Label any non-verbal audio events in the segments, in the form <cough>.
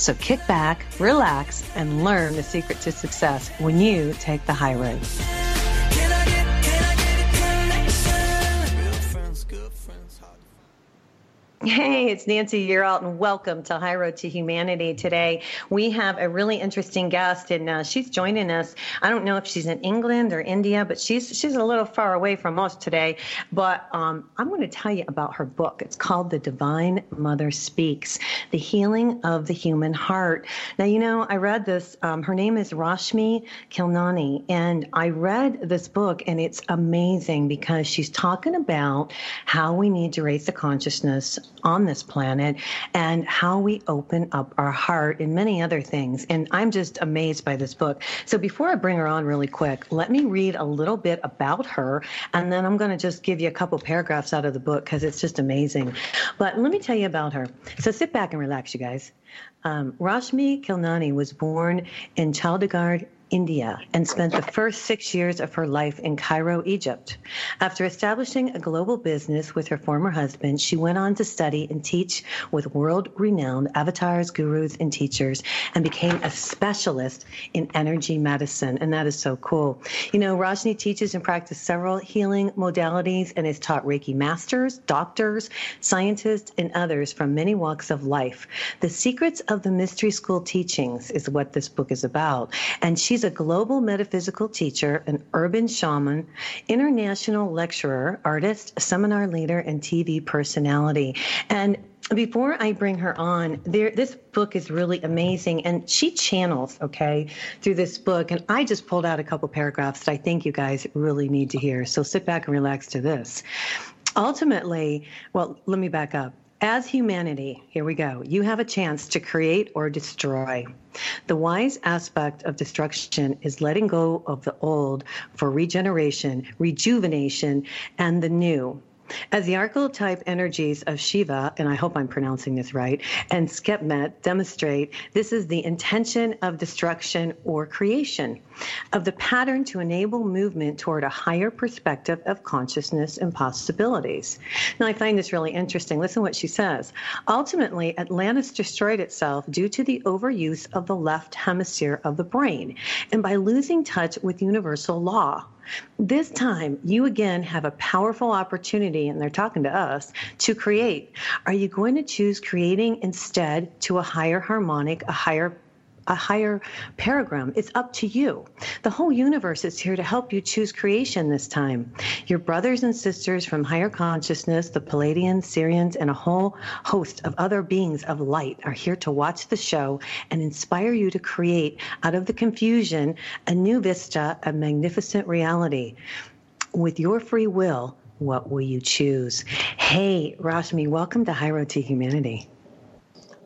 So kick back, relax, and learn the secret to success when you take the high road. Hey, it's Nancy Yearout, and welcome to High Road to Humanity. Today, we have a really interesting guest, and uh, she's joining us. I don't know if she's in England or India, but she's she's a little far away from us today. But um, I'm going to tell you about her book. It's called The Divine Mother Speaks: The Healing of the Human Heart. Now, you know, I read this. Um, her name is Rashmi Khilnani, and I read this book, and it's amazing because she's talking about how we need to raise the consciousness on this planet and how we open up our heart and many other things. And I'm just amazed by this book. So before I bring her on really quick, let me read a little bit about her and then I'm going to just give you a couple paragraphs out of the book because it's just amazing. But let me tell you about her. So sit back and relax, you guys. Um, Rashmi Khilnani was born in Chandigarh, India and spent the first six years of her life in Cairo, Egypt. After establishing a global business with her former husband, she went on to study and teach with world renowned avatars, gurus, and teachers and became a specialist in energy medicine. And that is so cool. You know, Rajni teaches and practices several healing modalities and has taught Reiki masters, doctors, scientists, and others from many walks of life. The secrets of the mystery school teachings is what this book is about. And she's She's a global metaphysical teacher, an urban shaman, international lecturer, artist, seminar leader, and TV personality. And before I bring her on, there, this book is really amazing, and she channels okay through this book. And I just pulled out a couple paragraphs that I think you guys really need to hear. So sit back and relax to this. Ultimately, well, let me back up. As humanity, here we go, you have a chance to create or destroy. The wise aspect of destruction is letting go of the old for regeneration, rejuvenation, and the new. As the archetype energies of Shiva, and I hope I'm pronouncing this right, and Sekhmet demonstrate, this is the intention of destruction or creation, of the pattern to enable movement toward a higher perspective of consciousness and possibilities. Now, I find this really interesting. Listen what she says. Ultimately, Atlantis destroyed itself due to the overuse of the left hemisphere of the brain and by losing touch with universal law. This time, you again have a powerful opportunity, and they're talking to us, to create. Are you going to choose creating instead to a higher harmonic, a higher a higher paragram. It's up to you. The whole universe is here to help you choose creation this time. Your brothers and sisters from higher consciousness, the Pleiadians, Sirians, and a whole host of other beings of light are here to watch the show and inspire you to create out of the confusion a new vista, a magnificent reality. With your free will, what will you choose? Hey, Rashmi, welcome to High Road to Humanity.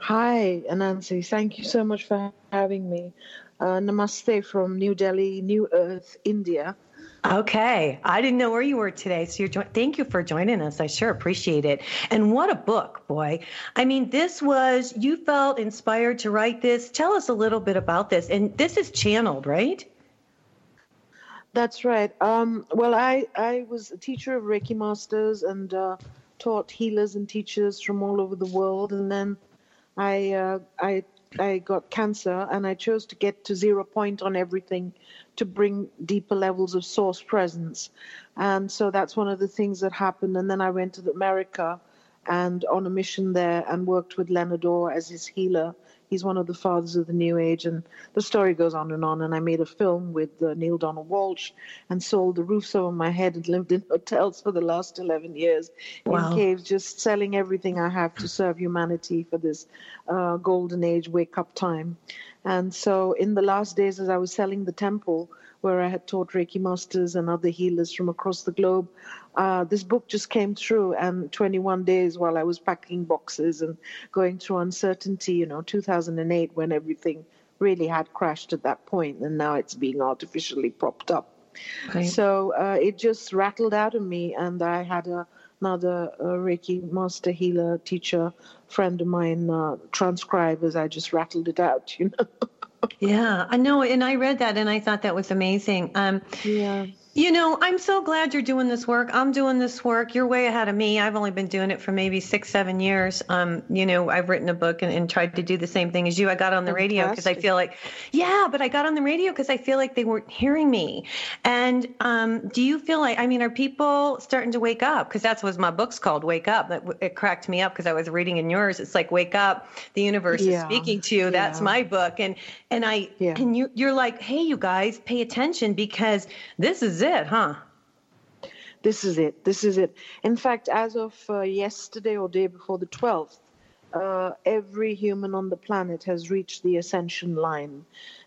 Hi, Anansi. Thank you so much for having me. Uh, namaste from New Delhi, New Earth, India. Okay, I didn't know where you were today, so you're jo- thank you for joining us. I sure appreciate it. And what a book, boy! I mean, this was you felt inspired to write this. Tell us a little bit about this. And this is channeled, right? That's right. Um, well, I I was a teacher of Reiki masters and uh, taught healers and teachers from all over the world, and then I uh, I I got cancer and I chose to get to zero point on everything to bring deeper levels of source presence. And so that's one of the things that happened. And then I went to America and on a mission there and worked with Leonard as his healer He's one of the fathers of the New Age, and the story goes on and on. And I made a film with uh, Neale Donald Walsch and sold the roofs over my head and lived in <laughs> hotels for the last 11 years wow. in caves, just selling everything I have to serve humanity for this uh, golden age wake up time. And so, in the last days, as I was selling the temple, where I had taught Reiki masters and other healers from across the globe. Uh, this book just came through, and 21 days while I was packing boxes and going through uncertainty, you know, 2008 when everything really had crashed at that point, and now it's being artificially propped up. Right. So uh, it just rattled out of me, and I had a, another uh, Reiki master healer teacher friend of mine uh, transcribe as I just rattled it out, you know. <laughs> yeah, I know, and I read that, and I thought that was amazing. Um, yeah. You know, I'm so glad you're doing this work. I'm doing this work. You're way ahead of me. I've only been doing it for maybe six, seven years. Um, you know, I've written a book and, and tried to do the same thing as you. I got on the radio because I feel like, yeah, but I got on the radio because I feel like they weren't hearing me. And um, do you feel like, I mean, are people starting to wake up? Because that's what my book's called, Wake Up. That it cracked me up because I was reading in yours. It's like, Wake Up, the universe yeah. is speaking to you. That's yeah. my book. And and I yeah. and you you're like, hey, you guys, pay attention because this is it, huh? This is it. This is it. In fact, as of uh, yesterday or day before the 12th, uh, every human on the planet has reached the ascension line.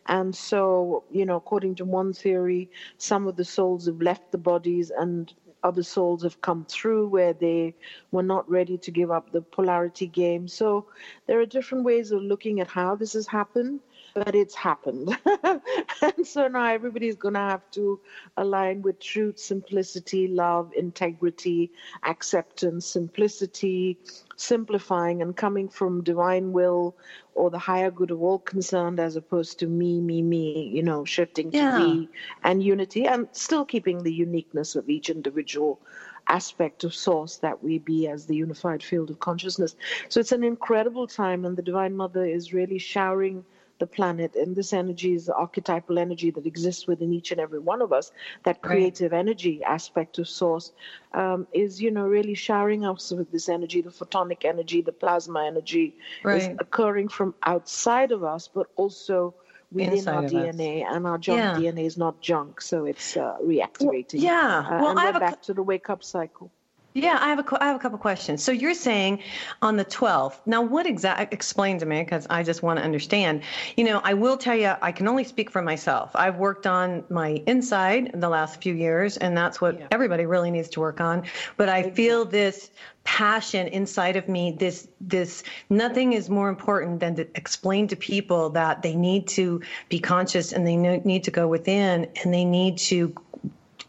And so, you know, according to one theory, some of the souls have left the bodies and other souls have come through where they were not ready to give up the polarity game. So there are different ways of looking at how this has happened but it's happened. <laughs> and so now everybody's going to have to align with truth, simplicity, love, integrity, acceptance, simplicity, simplifying, and coming from divine will or the higher good of all concerned as opposed to me, me, me, you know, shifting to yeah. we and unity and still keeping the uniqueness of each individual aspect of source that we be as the unified field of consciousness. So it's an incredible time, and the Divine Mother is really showering the planet. And this energy is the archetypal energy that exists within each and every one of us. That creative right. energy aspect of source um, is, you know, really showering us with this energy, the photonic energy, the plasma energy right. is occurring from outside of us, but also within Inside our DNA, us. and our junk yeah. DNA is not junk, so it's uh, reactivating. Well, yeah, uh, well, and I we're back to the wake up cycle. Yeah, I have a, I have a couple questions. So you're saying on the 12th. Now, what exactly? Explain to me because I just want to understand. You know, I will tell you, I can only speak for myself. I've worked on my inside in the last few years, and that's what yeah. everybody really needs to work on. But I feel this passion inside of me. This this nothing is more important than to explain to people that they need to be conscious and they need to go within and they need to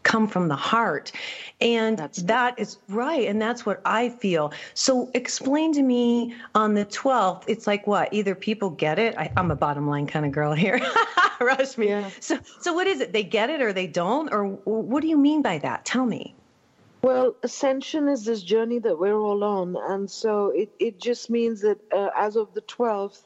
come from the heart. And that's that is right. And that's what I feel. So explain to me on the 12th, it's like what? Either people get it. I, am a bottom line kind of girl here. <laughs> Rashmi. Yeah. So, so what is it? They get it or they don't? Or what do you mean by that? Tell me. Well, ascension is this journey that we're all on. And so it, it just means that uh, as of the 12th,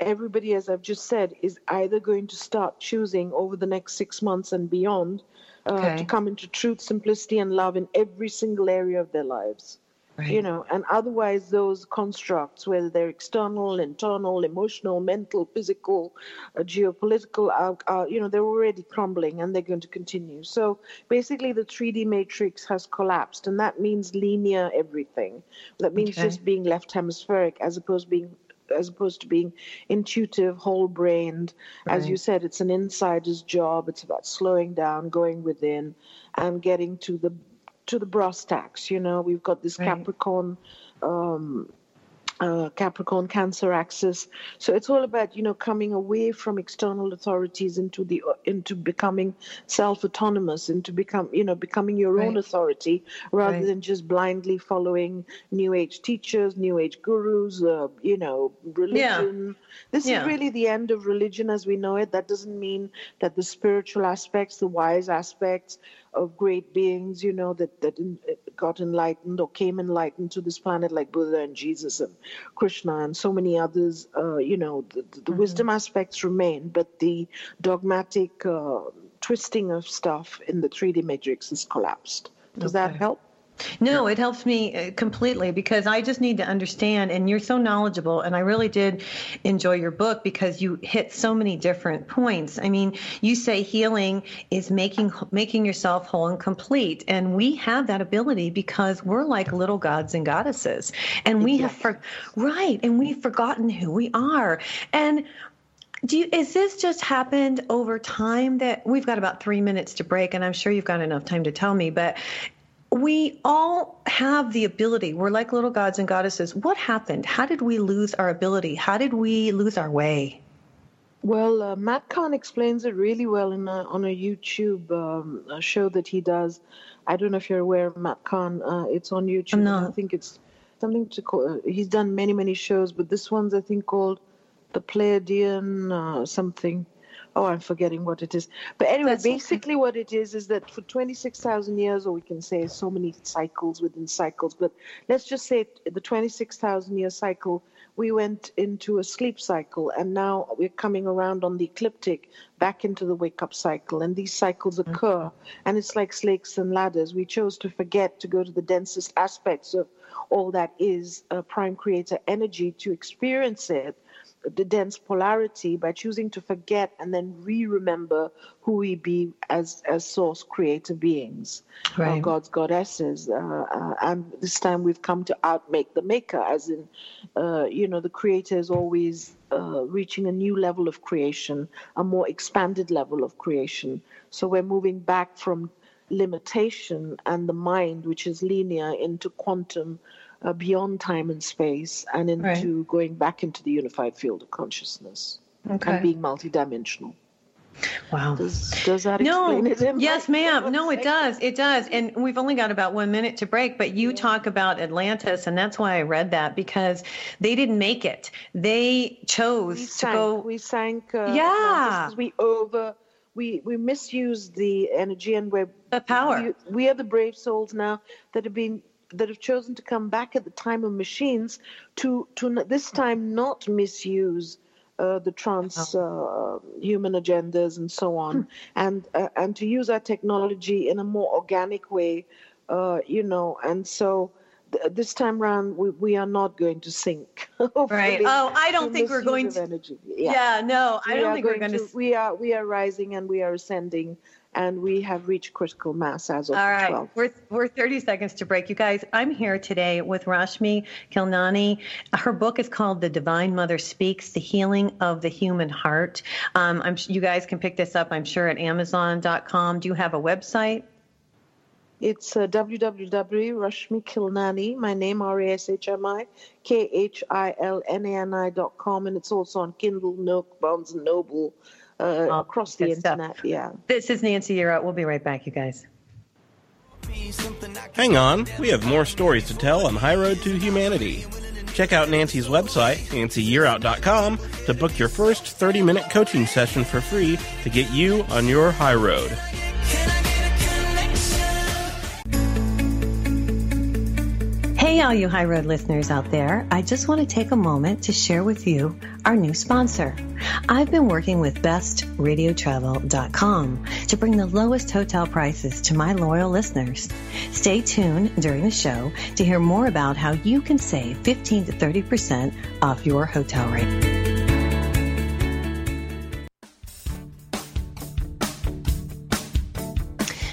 everybody, as I've just said, is either going to start choosing over the next six months and beyond uh, okay. to come into truth, simplicity, and love in every single area of their lives. Right. You know, and otherwise, those constructs, whether they're external, internal, emotional, mental, physical, uh, geopolitical, are, are, you know, they're already crumbling and they're going to continue. So basically, the 3D matrix has collapsed, and that means linear everything. That means okay. just being left hemispheric as opposed to being as opposed to being intuitive, whole brained. Right. As you said, it's an insider's job. It's about slowing down, going within, and getting to the to the brass tacks. You know, we've got this right. Capricorn um, uh, Capricorn Cancer axis. So it's all about you know coming away from external authorities into the into becoming self autonomous, into become you know becoming your right. own authority rather right. than just blindly following New Age teachers, New Age gurus, uh, you know religion. Yeah. This yeah. is really the end of religion as we know it. That doesn't mean that the spiritual aspects, the wise aspects, of great beings, you know, that, that got enlightened or came enlightened to this planet, like Buddha and Jesus and Krishna and so many others, uh, you know, the, the mm-hmm. wisdom aspects remain, but the dogmatic uh, twisting of stuff in the 3D matrix has collapsed. Does okay. that help? No, it helps me uh, completely because I just need to understand. And you're so knowledgeable. And I really did enjoy your book because you hit so many different points. I mean, you say healing is making making yourself whole and complete, and we have that ability because we're like little gods and goddesses, and we have for, right, and we've forgotten who we are. And do you, is this just happened over time that we've got about three minutes to break and i'm sure you've got enough time to tell me but we all have the ability. We're like little gods and goddesses. What happened? How did we lose our ability? How did we lose our way? Well, uh, Matt Kahn explains it really well in a, on a YouTube um, a show that he does. I don't know if you're aware of Matt Kahn. Uh, it's on YouTube. No. I think it's something to call. Uh, he's done many, many shows, but this one's I think called the Pleiadian uh, something. Oh, I'm forgetting what it is. But anyway, That's okay. basically what it is is that for 26,000 years, or we can say so many cycles within cycles, but let's just say the 26,000 year cycle, we went into a sleep cycle, and now we're coming around on the ecliptic back into the wake up cycle. And these cycles occur, and it's like snakes and ladders. We chose to forget to go to the densest aspects of all that is uh, prime creator energy to experience it the dense polarity by choosing to forget and then re-remember who we be as as source creator beings uh, Right. gods goddesses uh, uh, and this time we've come to outmake the maker as in uh, you know the creator is always uh, reaching a new level of creation a more expanded level of creation so we're moving back from limitation and the mind which is linear into quantum uh, beyond time and space and into going back into the unified field of consciousness Okay. and being multidimensional. Wow. Does, does that No, explain it? yes, ma'am. <laughs> No, it does. It does. And we've only got about one minute to break, but you talk about Atlantis, and that's why I read that because they didn't make it. They chose We to sank. go. We sank. Uh, Yeah. We over. We we misused the energy, and we're The power. We, we are the brave souls now that have been that have chosen to come back at the time of machines to to this time not misuse uh, the trans uh, human agendas and so on, and uh, and to use our technology in a more organic way, uh, you know, and so. th- This time round, we, we are not going to sink. <laughs> Right. Oh, I don't think we're going to. Energy. Yeah, no, I We don't think we're going to. We are we are rising and we are ascending, and we have reached critical mass as of All right, 12th. we're we're 30 seconds to break. You guys, I'm here today with Rashmi Khilnani. Her book is called The Divine Mother Speaks: The Healing of the Human Heart. Um, I'm you guys can pick this up. I'm sure at Amazon.com. Do you have a website? It's uh, www.rashmi Khilnani, my name R A S H M I K H I L N A N I dot com, and it's also on Kindle, Nook, Barnes and Noble, uh, Oh, across the good stuff. internet. Yeah. This is Nancy Yearout. We'll be right back, you guys. Hang on, we have more stories to tell on High Road to Humanity. Check out Nancy's website, nancyyearout.com, to book your first 30 minute coaching session for free to get you on your high road. Hey, all you High Road listeners out there. I just want to take a moment to share with you our new sponsor. I've been working with bestradiotravel.com to bring the lowest hotel prices to my loyal listeners. Stay tuned during the show to hear more about how you can save 15 to 30% off your hotel rate.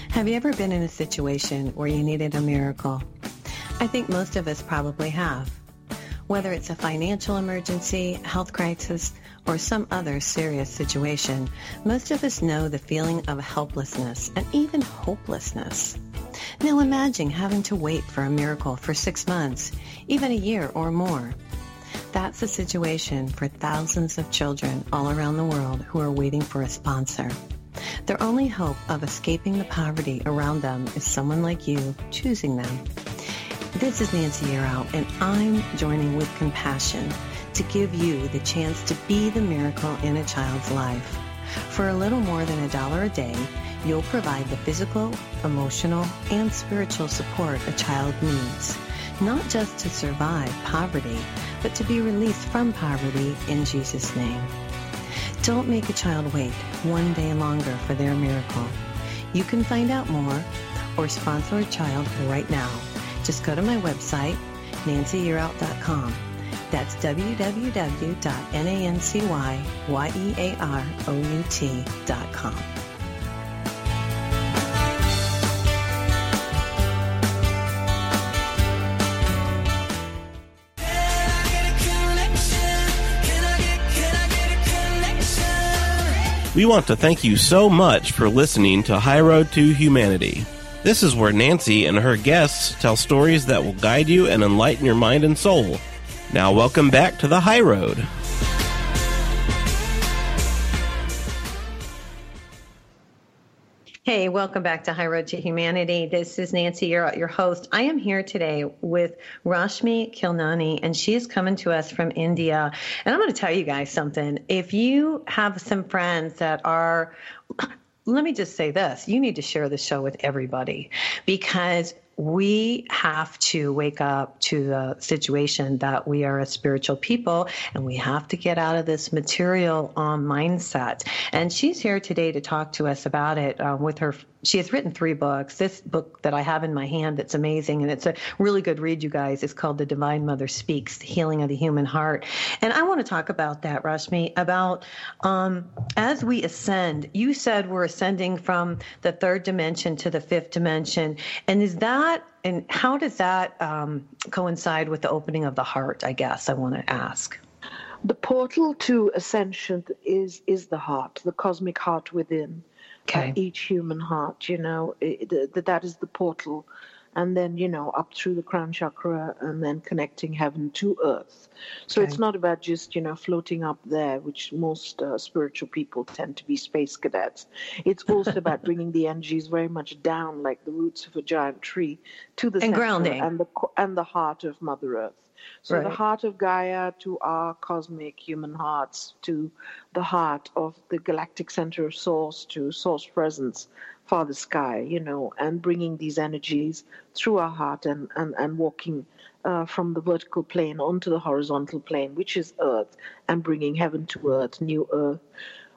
Have you ever been in a situation where you needed a miracle? I think most of us probably have. Whether it's a financial emergency, health crisis, or some other serious situation, most of us know the feeling of helplessness and even hopelessness. Now imagine having to wait for a miracle for six months, even a year or more. That's the situation for thousands of children all around the world who are waiting for a sponsor. Their only hope of escaping the poverty around them is someone like you choosing them. This is Nancy Yearout, and I'm joining with compassion to give you the chance to be the miracle in a child's life. For a little more than a dollar a day, you'll provide the physical, emotional, and spiritual support a child needs, not just to survive poverty, but to be released from poverty in Jesus' name. Don't make a child wait one day longer for their miracle. You can find out more or sponsor a child right now. Just go to my website, nancyyearout.com. That's www.nancyyearout.com. We want to thank you so much for listening to High Road to Humanity. This is where Nancy and her guests tell stories that will guide you and enlighten your mind and soul. Now, welcome back to the high road. Hey, welcome back to High Road to Humanity. This is Nancy, your, your host. I am here today with Rashmi Khilnani, and she is coming to us from India. And I'm going to tell you guys something. If you have some friends that are let me just say this you need to share the show with everybody because we have to wake up to the situation that we are a spiritual people and we have to get out of this material um, mindset. And she's here today to talk to us about it uh, with her she has written three books. This book that I have in my hand that's amazing and it's a really good read, you guys. It's called The Divine Mother Speaks, The Healing of the Human Heart. And I want to talk about that, Rashmi, about um, as we ascend, you said we're ascending from the third dimension to the fifth dimension. And is that, and how does that um, coincide with the opening of the heart, I guess I want to ask? The portal to ascension is is the heart, the cosmic heart within okay. each human heart. You know, that that is the portal, and then you know up through the crown chakra, and then connecting heaven to earth. So okay. it's not about just you know floating up there, which most uh, spiritual people tend to be space cadets. It's also about <laughs> bringing the energies very much down, like the roots of a giant tree, to the and grounding and the and the heart of Mother Earth. So right. the heart of Gaia to our cosmic human hearts, to the heart of the galactic center of source, to source presence, Father Sky, you know, and bringing these energies through our heart and, and, and walking uh, from the vertical plane onto the horizontal plane, which is Earth, and bringing heaven to Earth, new Earth,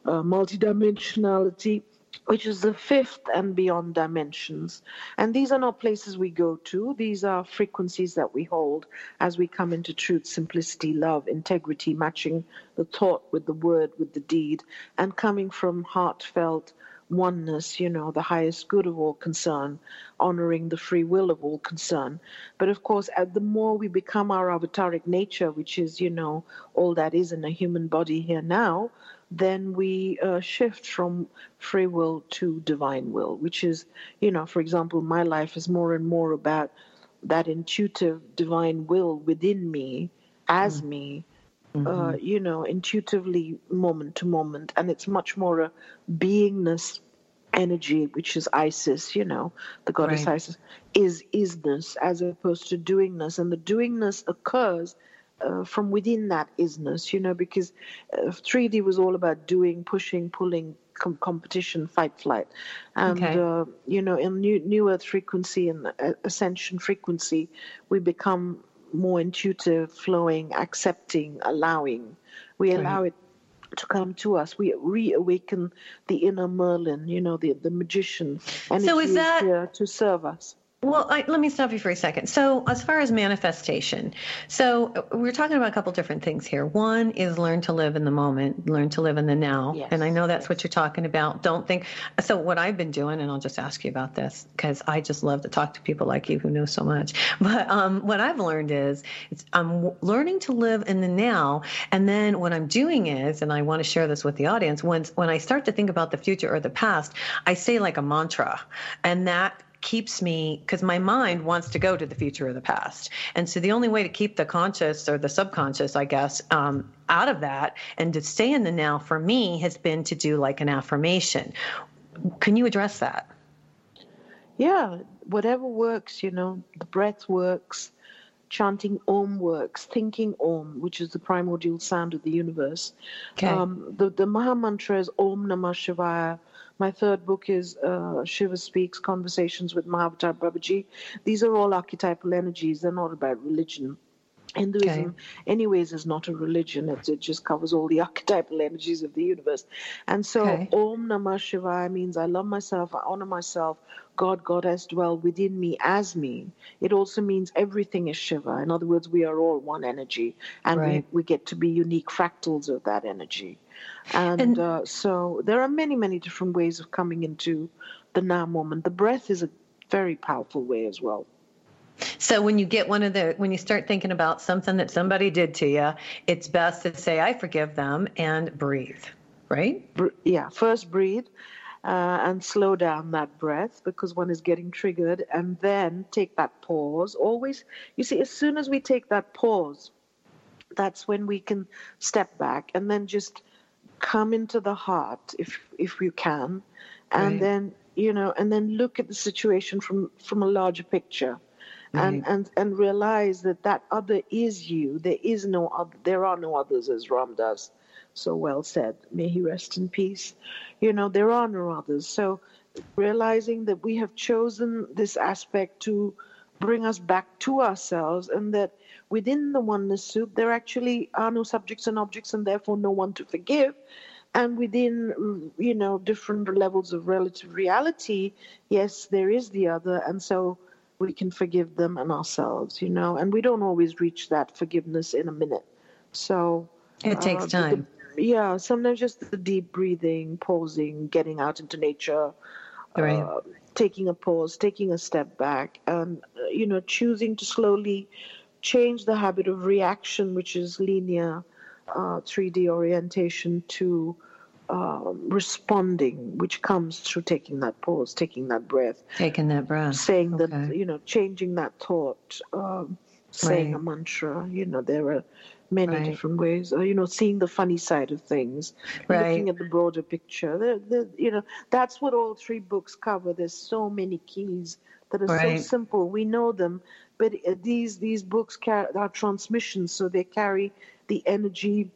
uh, multidimensionality which is the fifth and beyond dimensions. And these are not places we go to, these are frequencies that we hold as we come into truth, simplicity, love, integrity, matching the thought with the word, with the deed, and coming from heartfelt oneness, you know, the highest good of all concern, honoring the free will of all concern. But of course, uh, the more we become our avataric nature, which is, you know, all that is in a human body here now, then we uh, shift from free will to divine will, which is, you know, for example, my life is more and more about that intuitive divine will within me, as mm-hmm. me, uh, mm-hmm. uh, you know, intuitively moment to moment. And it's much more a beingness energy, which is Isis, you know, the goddess right. Isis, is isness as opposed to doingness. And the doingness occurs uh, from within that isness, you know, because uh, 3D was all about doing, pushing, pulling, com- competition, fight, flight. And, okay. uh, you know, in new, new Earth frequency and uh, ascension frequency, we become more intuitive, flowing, accepting, allowing. We allow it to come to us. We reawaken the inner Merlin, you know, the the magician, and so is that here to serve us. Well, I, let me stop you for a second. So, as far as manifestation, so we're talking about a couple different things here. One is learn to live in the moment, learn to live in the now. Yes. And I know that's what you're talking about. Don't think. So, what I've been doing, and I'll just ask you about this because I just love to talk to people like you who know so much. <laughs> But um, what I've learned is I'm learning to live in the now. And then what I'm doing is, and I want to share this with the audience, when, when I start to think about the future or the past, I say like a mantra. And that keeps me because my mind wants to go to the future or the past. And so the only way to keep the conscious or the subconscious i guess um, out of that and to stay in the now for me has been to do like an affirmation. Can you address that? Yeah whatever works you know the breath works chanting om works thinking om which is the primordial sound of the universe. Okay. um, the, the maha mantra is om namah shivaya my third book is uh, Shiva Speaks Conversations with Mahavatar Babaji. These are all archetypal energies, they're not about religion. Hinduism, okay. anyways, is not a religion. It, it, just covers all the <laughs> archetypal energies of the universe. And so, okay. Om Namah Shivaya means I love myself, I honor myself. God, Goddess dwell within me as me. It also means everything is Shiva. In other words, we are all one energy, and right. we, we get to be unique fractals of that energy. And, and uh, so there are many, many different ways of coming into the now moment. The breath is a very powerful way as well. So when you get one of the when you start thinking about something that somebody did to you, it's best to say I forgive them and breathe, right? Yeah, first breathe uh, and slow down that breath because one is getting triggered, and then take that pause. Always, you see, as soon as we take that pause, that's when we can step back and then just come into the heart if if you can, and right. then you know, and then look at the situation from from a larger picture. And, and and realize that that other is you. There is no other. There are no others, as Ram Dass so well said. May he rest in peace. You know, there are no others. So realizing that we have chosen this aspect to bring us back to ourselves and that within the oneness soup there actually are no subjects and objects and therefore no one to forgive. And within you know different levels of relative reality yes there is the other and so we can forgive them and ourselves you know. And we don't always reach that forgiveness in a minute. So it takes uh, time. the, yeah sometimes just the deep breathing pausing getting out into nature right. uh, taking a pause taking a step back and uh, you know choosing to slowly change the habit of reaction which is linear uh, 3d orientation to um, responding, which comes through taking that pause, taking that breath, taking that breath, saying okay. that, you know, changing that thought, um, saying Right. a mantra. You know, there are many Right. different ways. Or, you know, seeing the funny side of things, Right. looking at the broader picture. There, there, you know, that's what all three books cover. There's so many keys that are Right. so simple. We know them, but uh, these these books carry, are transmissions, so they carry the energy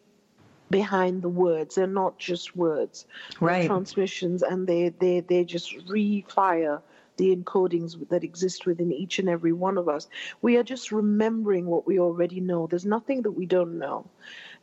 behind the words. They're not just words. They're Right. transmissions, and they they they just refire the encodings that exist within each and every one of us. We are just remembering what we already know. There's nothing that we don't know.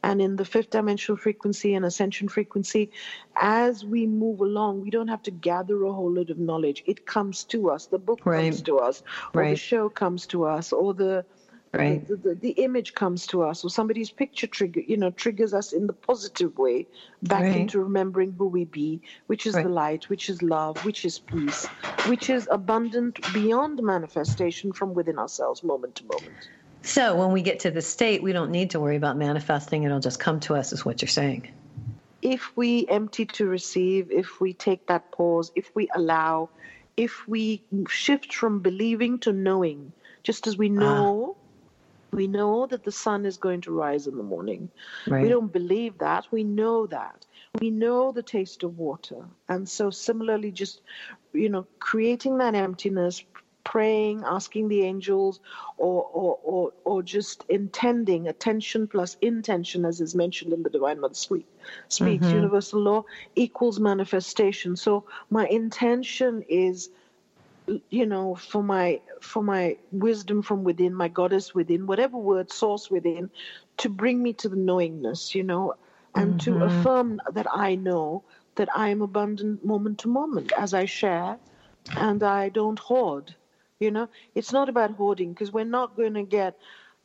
And in the fifth dimensional frequency and ascension frequency, as we move along, we don't have to gather a whole lot of knowledge. It comes to us. The book Right. comes to us, or the show comes to us, or the Right. the, the, the image comes to us or somebody's picture trigger you know triggers us in the positive way back Right. into remembering who we be which is Right. the light which is love which is peace which is abundant beyond manifestation from within ourselves moment to moment So when we get to the state, we don't need to worry about manifesting. It'll just come to us, is what you're saying. if we empty to receive if we take that pause if we allow if we shift from believing to knowing just as we ah. know we know that the sun is going to rise in the morning Right. We don't believe that. We know that. We know the taste of water. And so, similarly, just, you know, creating that emptiness, praying, asking the angels, or, or, or, or just intending attention plus intention, as is mentioned in the Divine Mother Speak, Speaks, mm-hmm. Universal Law equals manifestation. So, my intention is you know for my for my wisdom from within my goddess within whatever word source within to bring me to the knowingness you know and to mm-hmm. affirm that i know that i am abundant moment to moment as i share and i don't hoard you know it's not about hoarding because we're not going to get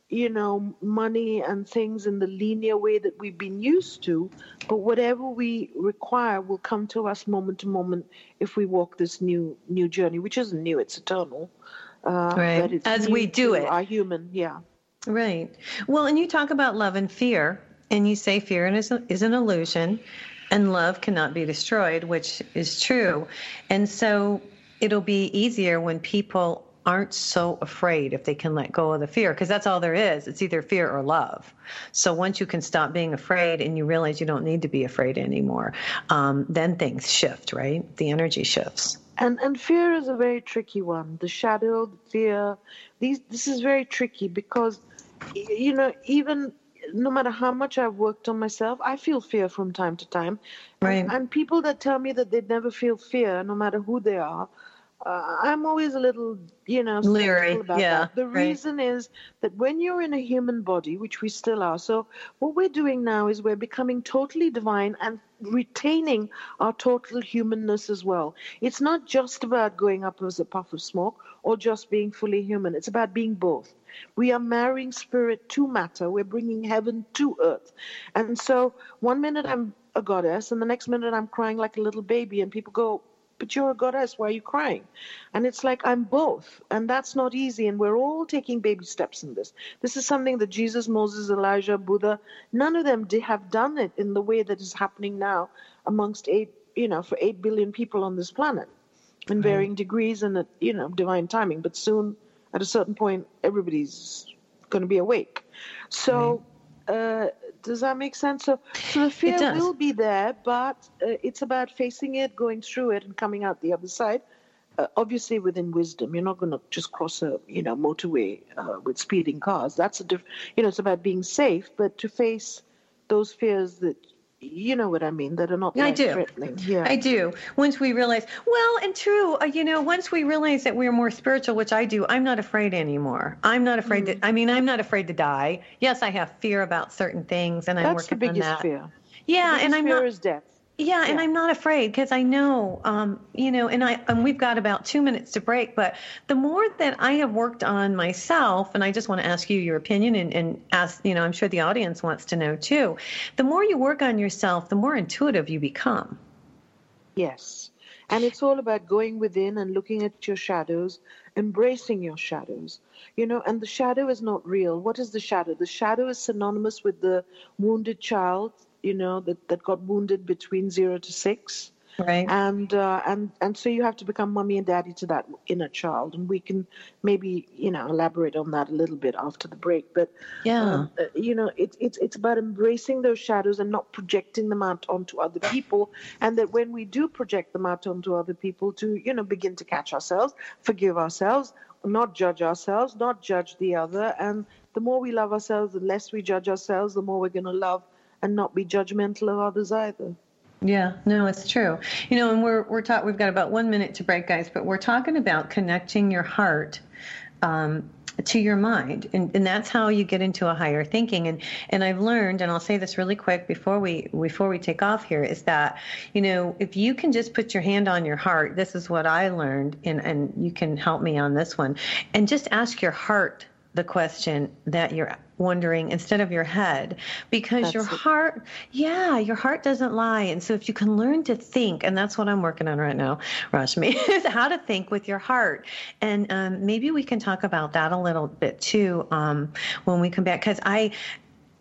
you know money and things in the linear way that we've been used to but whatever we require will come to us moment to moment if we walk this new new journey which isn't new it's eternal uh, Right. but it's As we do it. our human yeah Right. Well, and you talk about love and fear, and you say fear is, is an illusion, and love cannot be destroyed, which is true. And so it'll be easier when people aren't so afraid if they can let go of the fear, because that's all there is. It's either fear or love. So once you can stop being afraid and you realize you don't need to be afraid anymore, um, then things shift, right? The energy shifts. and and fear is a very tricky one the shadow the fear these this is very tricky because you know even no matter how much i've worked on myself i feel fear from time to time Right. and, and people that tell me that they never feel fear no matter who they are uh, i'm always a little you know Leery, about yeah, that. the right. reason is that when you're in a human body which we still are so what we're doing now is we're becoming totally divine and retaining our total humanness as well. It's not just about going up as a puff of smoke or just being fully human. It's about being both. We are marrying spirit to matter. We're bringing heaven to earth. And so one minute i'm a goddess and the next minute i'm crying like a little baby and people go but you're a goddess why are you crying? And it's like i'm both and that's not easy and we're all taking baby steps in this. This is something that jesus moses elijah buddha none of them have done it in the way that is happening now amongst eight you know for eight billion people on this planet in varying degrees and at you know divine timing. But soon at a certain point everybody's going to be awake. So uh, Does that make sense? So, so the fear will be there, but uh, it's about facing it, going through it, and coming out the other side. Uh, obviously, within wisdom, you're not going to just cross a you know motorway uh, with speeding cars. That's a different. You know, it's about being safe, but to face those fears that you know what I mean, that are not I do. threatening. Yeah. I do. Once we realize, well, and true, uh, you know, once we realize that we're more spiritual, which I do, I'm not afraid anymore. I'm not afraid mm. to, I mean, I'm not afraid to die. Yes, I have fear about certain things and I'm That's working the biggest on that. fear. Yeah, and I'm fear not. is death. Yeah, and I'm not afraid because I know, um, you know, and I and we've got about two minutes to break. But the more that I have worked on myself, and I just want to ask you your opinion, and, and ask, you know, I'm sure the audience wants to know too. The more you work on yourself, the more intuitive you become. Yes, and it's all about going within and looking at your shadows, embracing your shadows. You know, and the shadow is not real. What is the shadow? The shadow is synonymous with the wounded child you know, that, that got wounded between zero to six. Right. And uh, and and so you have to become mommy and daddy to that inner child, and we can maybe you know elaborate on that a little bit after the break. But yeah, um, uh, you know, it's it's it's about embracing those shadows and not projecting them out onto other people, and that when we do project them out onto other people, to you know begin to catch ourselves, forgive ourselves, not judge ourselves, not judge the other, and the more we love ourselves, the less we judge ourselves, the more we're going to love and not be judgmental of others either. Yeah, no, it's true. You know, and we're we're talking. We've got about one minute to break, guys, but we're talking about connecting your heart um, to your mind, and, and that's how you get into a higher thinking. And and I've learned, and I'll say this really quick before we before we take off here, is that you know if you can just put your hand on your heart, this is what I learned, and and you can help me on this one, and just ask your heart the question that you're wondering instead of your head because that's your heart yeah your heart doesn't lie. And so if you can learn to think and that's what i'm working on right now rashmi <laughs> is how to think with your heart. And um, maybe we can talk about that a little bit too um, when we come back because i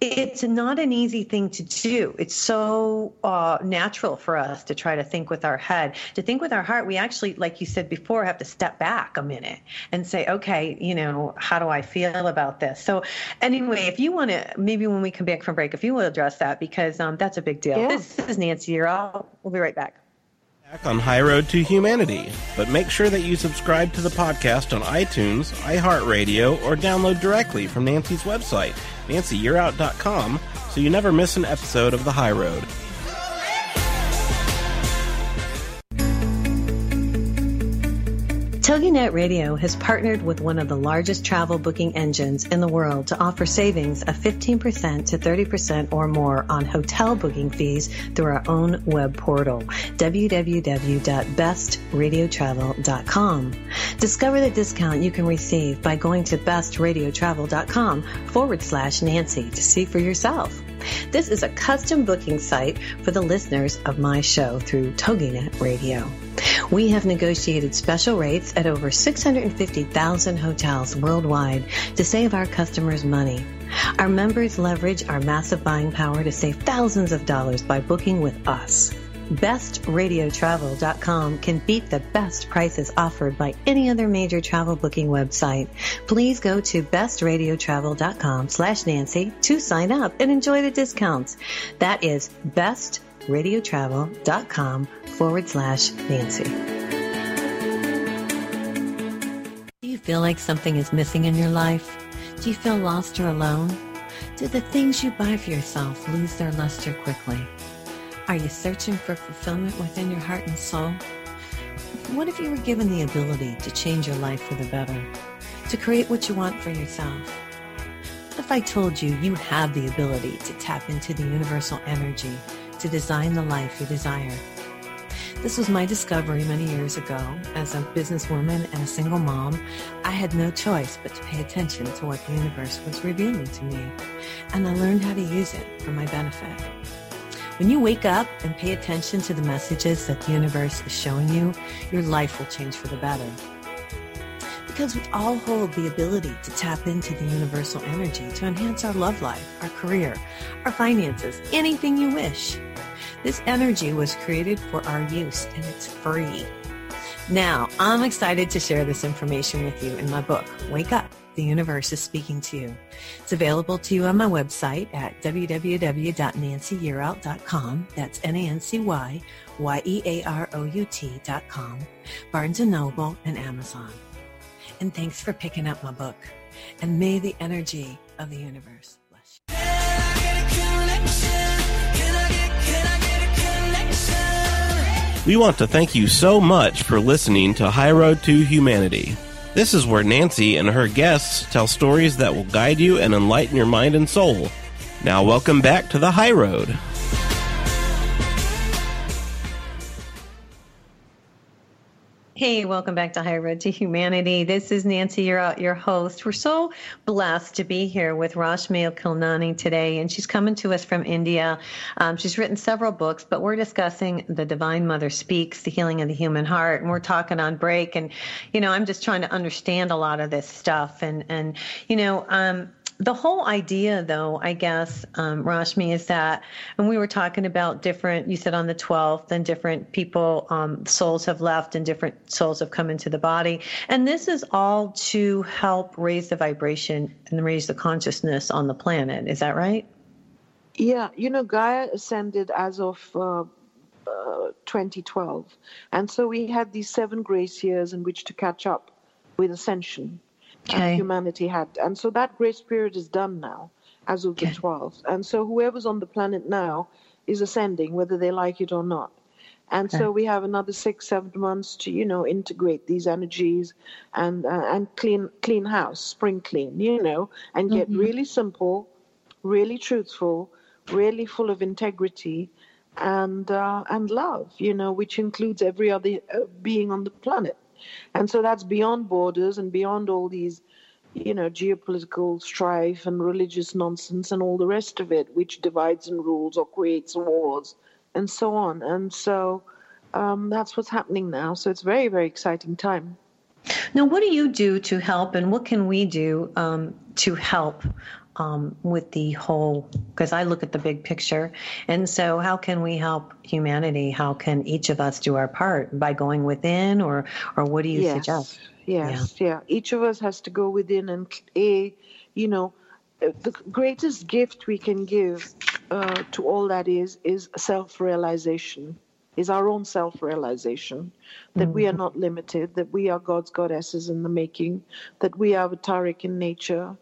it's not an easy thing to do. It's so uh, natural for us to try to think with our head. To think with our heart, we actually, like you said before, have to step back a minute and say, okay, you know, how do I feel about this? So, anyway, if you want to, maybe when we come back from break, if you will address that, because um, that's a big deal. Yeah. This, is Nancy Yearout. We'll be right back. Back on High Road to Humanity, but make sure that you subscribe to the podcast on iTunes, iHeartRadio, or download directly from Nancy's website nancyyearout.com so you never miss an episode of The High Road. TogiNet Radio has partnered with one of the largest travel booking engines in the world to offer savings of 15% to 30% or more on hotel booking fees through our own web portal, www.bestradiotravel.com. Discover the discount you can receive by going to bestradiotravel.com forward slash Nancy to see for yourself. This is a custom booking site for the listeners of my show through TogiNet Radio. We have negotiated special rates at over 650,000 hotels worldwide to save our customers money. Our members leverage our massive buying power to save thousands of dollars by booking with us. BestRadioTravel.com can beat the best prices offered by any other major travel booking website. Please go to BestRadioTravel.com slash Nancy to sign up and enjoy the discounts. That is BestRadioTravel.com forward slash Nancy. Do you feel like something is missing in your life? Do you feel lost or alone? Do the things you buy for yourself lose their luster quickly? Are you searching for fulfillment within your heart and soul? What if you were given the ability to change your life for the better? To create what you want for yourself? What if I told you you have the ability to tap into the universal energy to design the life you desire? This was my discovery many years ago. As a businesswoman and a single mom, I had no choice but to pay attention to what the universe was revealing to me. And I learned how to use it for my benefit. When you wake up and pay attention to the messages that the universe is showing you, your life will change for the better. Because we all hold the ability to tap into the universal energy to enhance our love life, our career, our finances, anything you wish. This energy was created for our use and it's free. Now, I'm excited to share this information with you in my book, Wake Up the universe is speaking to you. It's available to you on my website at www.nancyyearout.com. That's N-A-N-C-Y-Y-E-A-R-O-U-T.com, Barnes & Noble, and Amazon. And thanks for picking up my book. And may the energy of the universe bless you. We want to thank you so much for listening to High Road to Humanity. This is where Nancy and her guests tell stories that will guide you and enlighten your mind and soul. Now, welcome back to the High Road. Hey, welcome back to High Road to Humanity. This is Nancy, your, your host. We're so blessed to be here with Rashmi Khilnani today, and she's coming to us from India. Um, she's written several books, but we're discussing The Divine Mother Speaks, The Healing of the Human Heart, and we're talking on break. And, you know, I'm just trying to understand a lot of this stuff. And, and you know, um, the whole idea, though, I guess, um, Rashmi, is that, and we were talking about different, you said on the 12th, and different people, um, souls have left and different souls have come into the body. And this is all to help raise the vibration and raise the consciousness on the planet. Is that right? Yeah, you know, Gaia ascended as of uh, uh, 2012. And so we had these seven grace years in which to catch up with ascension Okay. humanity had. And so that grace period is done now as of the 12th. And so whoever's on the planet now is ascending, whether they like it or not. And so we have another six, seven months to, you know, integrate these energies and uh, and clean clean house, spring clean, you know, and get really simple, really truthful, really full of integrity, and uh, and love, you know, which includes every other uh, being on the planet. And so that's beyond borders and beyond all these, you know, geopolitical strife and religious nonsense and all the rest of it, which divides and rules or creates wars and so on. And so um, that's what's happening now. So it's very, very exciting time. Now, what do you do to help, and what can we do um, to help um, with the whole? Because I look at the big picture, and so how can we help humanity? How can each of us do our part by going within, or or what do you yes. suggest? Yes, yeah. Each of us has to go within and a, you know, uh, the greatest gift we can give uh, to all that is is self-realization, is our own self-realization that we are not limited, that we are God's goddesses in the making, that we are avataric in nature,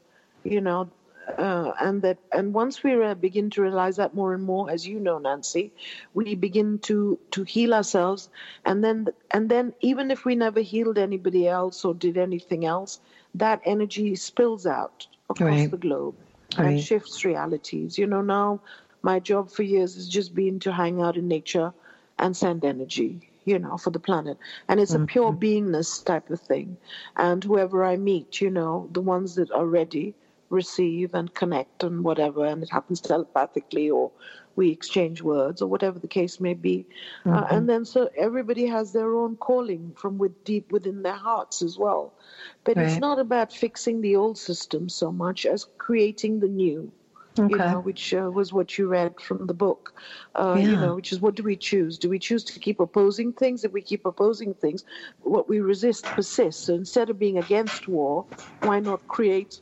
you know, uh, and that and once we uh, begin to realize that more and more, as you know, Nancy, we begin to to heal ourselves, and then and then even if we never healed anybody else or did anything else, that energy spills out across Right. the globe Right. and shifts realities. You know, now my job for years has just been to hang out in nature and send energy. You know, for the planet, and it's a pure beingness type of thing. And whoever I meet, you know, the ones that are ready receive and connect and whatever, and it happens telepathically or we exchange words or whatever the case may be. Uh, and then so everybody has their own calling from with deep within their hearts as well. But it's not about fixing the old system so much as creating the new. You Okay. know, which uh, was what you read from the book. Uh, You know, which is what do we choose? Do we choose to keep opposing things? If we keep opposing things, what we resist persists. So instead of being against war, why not create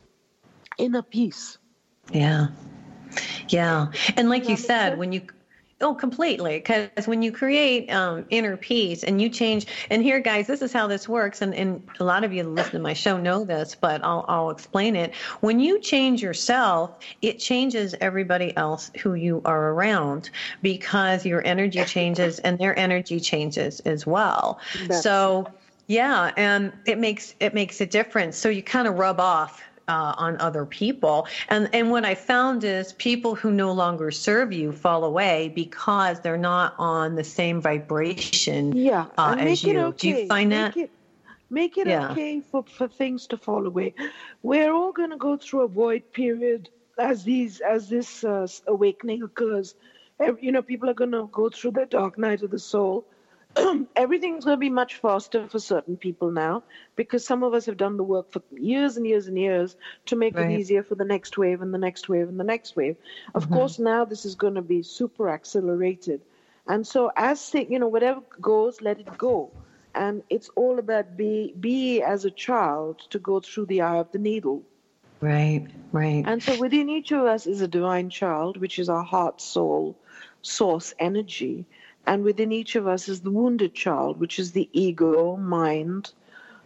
inner peace? Yeah. Yeah. And like you said, when you Oh, completely. Because when you create um, inner peace and you change, and here, guys, this is how this works. And, and a lot of you listen to my show know this, but I'll, I'll explain it. When you change yourself, it changes everybody else who you are around because your energy changes and their energy changes as well. That's so, yeah, and it makes it makes a difference. So you kind of rub off uh, on other people. And and what I found is people who no longer serve you fall away because they're not on the same vibration Yeah, uh, make as it you. okay. Do you find make that? It, make it Yeah. okay for, for things to fall away. We're all going to go through a void period as these as this uh, awakening occurs. You know, people are going to go through the dark night of the soul. <clears throat> Everything's going to be much faster for certain people now because some of us have done the work for years and years and years to make Right. it easier for the next wave and the next wave and the next wave. Of Mm-hmm. course, now this is going to be super accelerated. And so, as you know, whatever goes, let it go. And it's all about be be as a child to go through the eye of the needle. Right, right. And so within each of us is a divine child, which is our heart, soul, source energy. And within each of us is the wounded child, which is the ego, mind,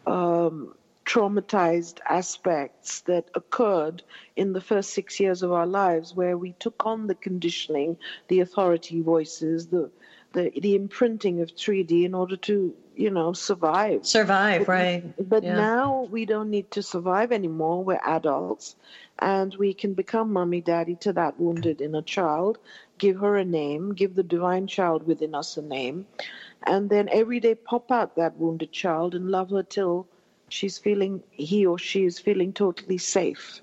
um, traumatized aspects that occurred in the first six years of our lives, where we took on the conditioning, the authority voices, the the, the imprinting of 3D in order to, you know, survive. Survive, but, right. But yeah. now we don't need to survive anymore. We're adults and we can become mommy, daddy to that wounded inner child, give her a name, give the divine child within us a name, and then every day pop out that wounded child and love her till she's feeling, he or she is feeling totally safe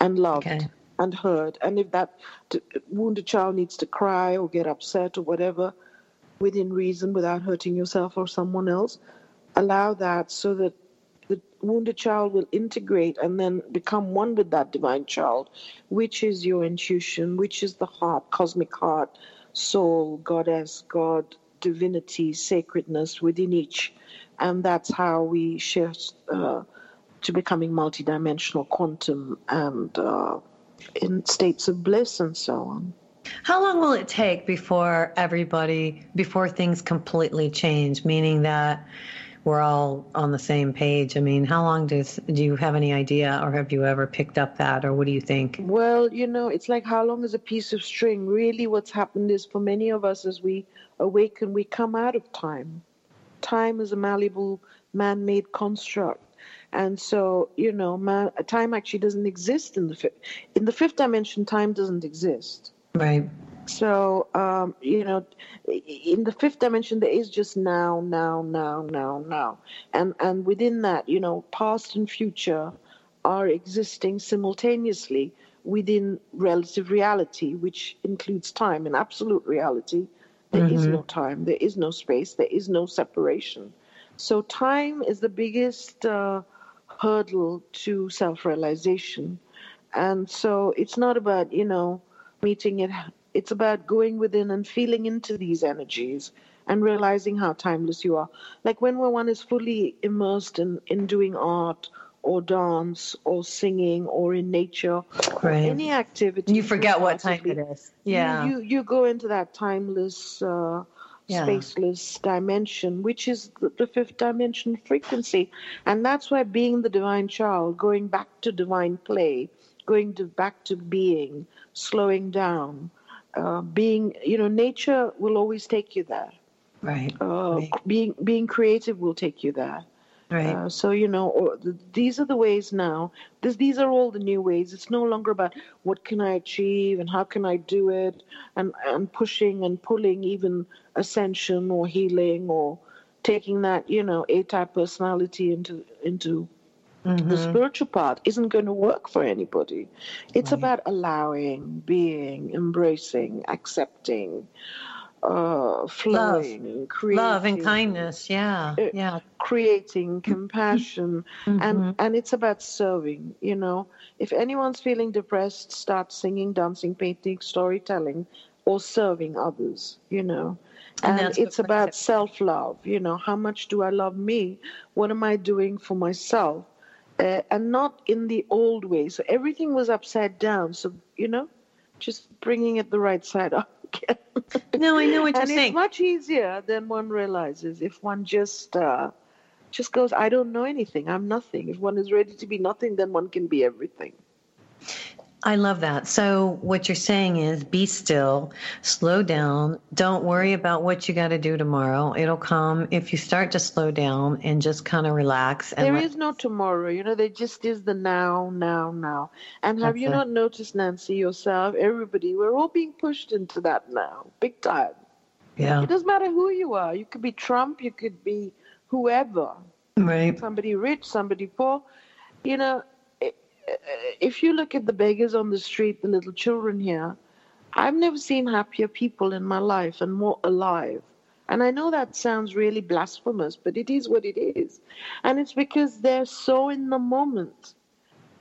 and loved. Okay. And heard, and if that t- wounded child needs to cry or get upset or whatever, within reason, without hurting yourself or someone else, allow that so that the wounded child will integrate and then become one with that divine child, which is your intuition, which is the heart, cosmic heart, soul, goddess, God, divinity, sacredness within each. And that's how we shift uh, to becoming multidimensional quantum and uh, in states of bliss and so on. How long will it take before everybody, before things completely change? Meaning that we're all on the same page. I mean, how long does do you have any idea, or have you ever picked up that, or what do you think? Well, you know, it's like how long is a piece of string? Really, what's happened is for many of us, as we awaken, we come out of time. Time is a malleable, man-made construct. And so, you know, man, time actually doesn't exist in the. In the fifth dimension, time doesn't exist. Right. So, um, you know, in the fifth dimension, there is just now, now, now, now, now, and and within that, you know, past and future are existing simultaneously within relative reality, which includes time and absolute reality. There mm-hmm. is no time, there is no space, there is no separation. So, time is the biggest uh, hurdle to self-realization, and so it's not about you know meeting it it's about going within and feeling into these energies and realizing how timeless you are. Like when one is fully immersed in, in doing art or dance or singing or in nature right. or any activity. You forget what time it is. Yeah. You, you, you go into that timeless, uh, yeah. spaceless dimension, which is the, the fifth dimension frequency. And that's why being the divine child, going back to divine play, going to back to being, slowing down, uh, being, you know, nature will always take you there. Right. Uh, right. Being being creative will take you there. Right. Uh, so you know, the, these are the ways now. This, these are all the new ways. It's no longer about what can I achieve and how can I do it, and and pushing and pulling even ascension or healing or taking that you know A type personality into into Mm-hmm. The spiritual part isn't going to work for anybody. It's right. about allowing, being, embracing, accepting, uh, flowing, love. creating, love and kindness. Yeah, uh, yeah. Creating compassion, mm-hmm. and and it's about serving. You know, if anyone's feeling depressed, start singing, dancing, painting, storytelling, or serving others. You know. And, and it's about self love. You know, how much do I love me? What am I doing for myself? Uh, and not in the old way. So everything was upside down. So, you know, just bringing it the right side up <laughs> again. no, I know what you're and saying. It's much easier than one realizes if one just. Uh, just goes, I don't know anything. I'm nothing. If one is ready to be nothing, then one can be everything. I love that. So, what you're saying is be still, slow down, don't worry about what you got to do tomorrow. It'll come if you start to slow down and just kind of relax. And there let- is no tomorrow, you know, there just is the now, now, now. And have That's you it. not noticed, Nancy, yourself, everybody, we're all being pushed into that now, big time. Yeah. It doesn't matter who you are. You could be Trump, you could be whoever. Right. Somebody rich, somebody poor. You know, if you look at the beggars on the street, the little children here, I've never seen happier people in my life and more alive. And I know that sounds really blasphemous, but it is what it is. And it's because they're so in the moment.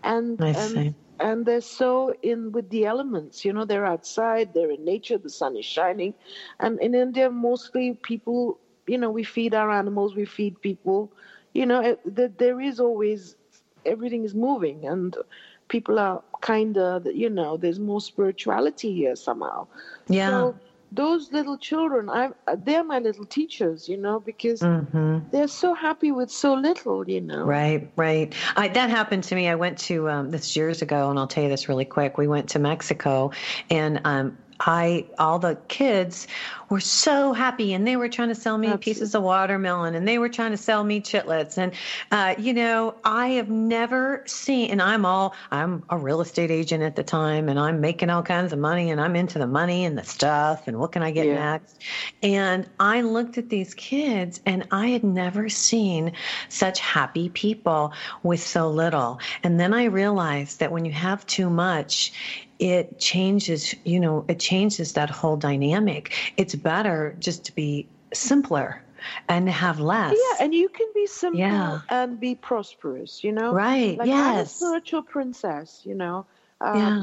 And, and, and they're so in with the elements. You know, they're outside, they're in nature, the sun is shining. And in India, mostly people, you know, we feed our animals, we feed people. You know, there is always everything is moving and people are kinder. You know, there's more spirituality here somehow. Yeah. So those little children, I they're my little teachers, you know, because hmm they're so happy with so little, you know. Right, right. I, that happened to me. I went to um, this years ago, and I'll tell you this really quick. We went to Mexico, and um, I all the kids were so happy, and they were trying to sell me Absolutely. pieces of watermelon, and they were trying to sell me Chiclets, and uh, you know, I have never seen. And I'm all I'm a real estate agent at the time, and I'm making all kinds of money, and I'm into the money and the stuff, and what can I get Yeah. next? And I looked at these kids, and I had never seen such happy people with so little. And then I realized that when you have too much, it changes, you know, it changes that whole dynamic. It's better just to be simpler and have less. Yeah, and you can be simple Yeah. and be prosperous, you know. Right, Like I'm a yes. spiritual princess, you know. Um,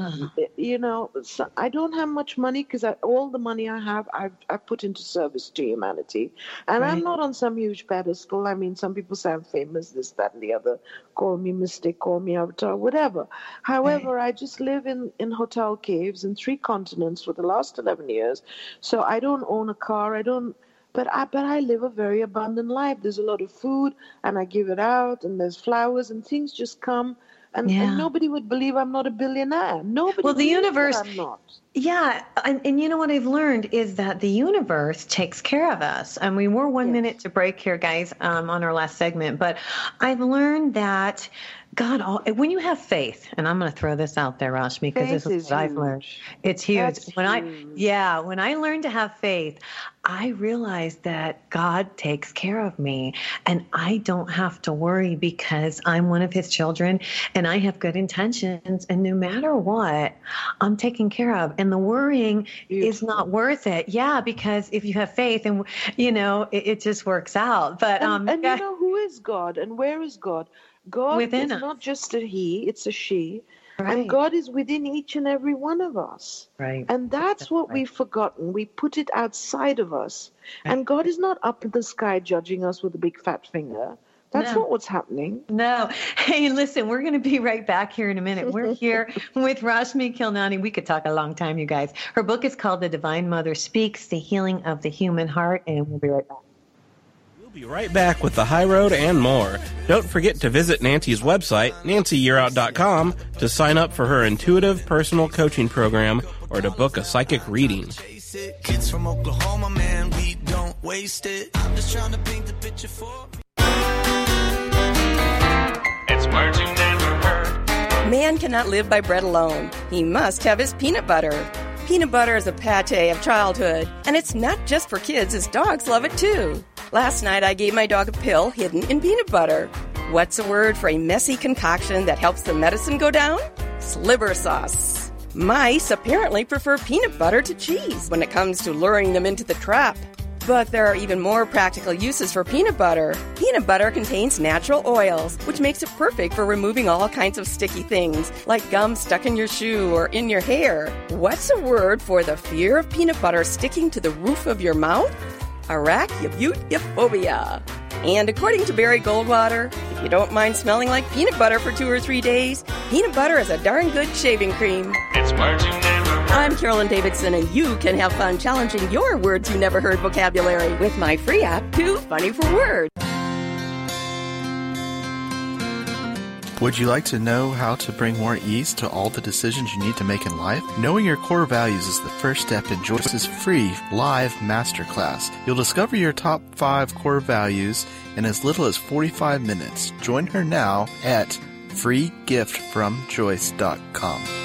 You know, so I don't have much money because all the money I have, I've, I've put into service to humanity. And I'm not on some huge pedestal. I mean, some people say I'm famous, this, that, and the other. Call me mystic, call me avatar, whatever. However, I just live in, in hotel caves in three continents for the last 11 years. So I don't own a car. I don't but I but I live a very abundant life. There's a lot of food, and I give it out, and there's flowers, and things just come, and, Yeah. and nobody would believe I'm not a billionaire. Nobody. Well, the universe- I'm not. Yeah, and, and you know what I've learned is that the universe takes care of us. And we were one Yes. minute to break here, guys, um, on our last segment. But I've learned that God, all, when you have faith, and I'm going to throw this out there, Rashmi, because this is is what I've learned. It's huge. That's when I, yeah, when I learned to have faith, I realized that God takes care of me, and I don't have to worry because I'm one of His children, and I have good intentions, and no matter what, I'm taken care of. And the worrying is not worth it. Yeah, because if you have faith, and you know, it, it just works out. But And, um, and you know who is God and where is God? God Within is us. not just a he; it's a she, right, and God is within each and every one of us. right, And that's what right. we've forgotten. We put it outside of us. Right. And God is not up in the sky judging us with a big fat finger. That's No. not what's happening. No. <laughs> Hey, listen, we're going to be right back here in a minute. We're <laughs> here with Rashmi Khilnani. We could talk a long time, you guys. Her book is called The Divine Mother Speaks, The Healing of the Human Heart, and we'll be right back. We'll be right back with the high road and more. Don't forget to visit Nancy's website, nancyyearout.com, to sign up for her intuitive personal coaching program or to book a psychic reading. Kids from Oklahoma, man, we don't waste it. I'm just trying to paint the picture for me. It's words you never heard. Man cannot live by bread alone. He must have his peanut butter. Peanut butter is a pate of childhood, and it's not just for kids, as dogs love it too. Last night I gave my dog a pill hidden in peanut butter. What's a word for a messy concoction that helps the medicine go down? Sliver sauce. Mice apparently prefer peanut butter to cheese when it comes to luring them into the trap. But there are even more practical uses for peanut butter. Peanut butter contains natural oils, which makes it perfect for removing all kinds of sticky things, like gum stuck in your shoe or in your hair. What's a word for the fear of peanut butter sticking to the roof of your mouth? Arachibutyrophobia. And according to Barry Goldwater, if you don't mind smelling like peanut butter for two or three days, peanut butter is a darn good shaving cream. It's words you never heard. I'm Carolyn Davidson, and you can have fun challenging your words you never heard vocabulary with my free app, Too Funny for Words. Would you like to know how to bring more ease to all the decisions you need to make in life? Knowing your core values is the first step in Joyce's free live masterclass. You'll discover your top five core values in as little as 45 minutes. Join her now at freegiftfromjoyce.com.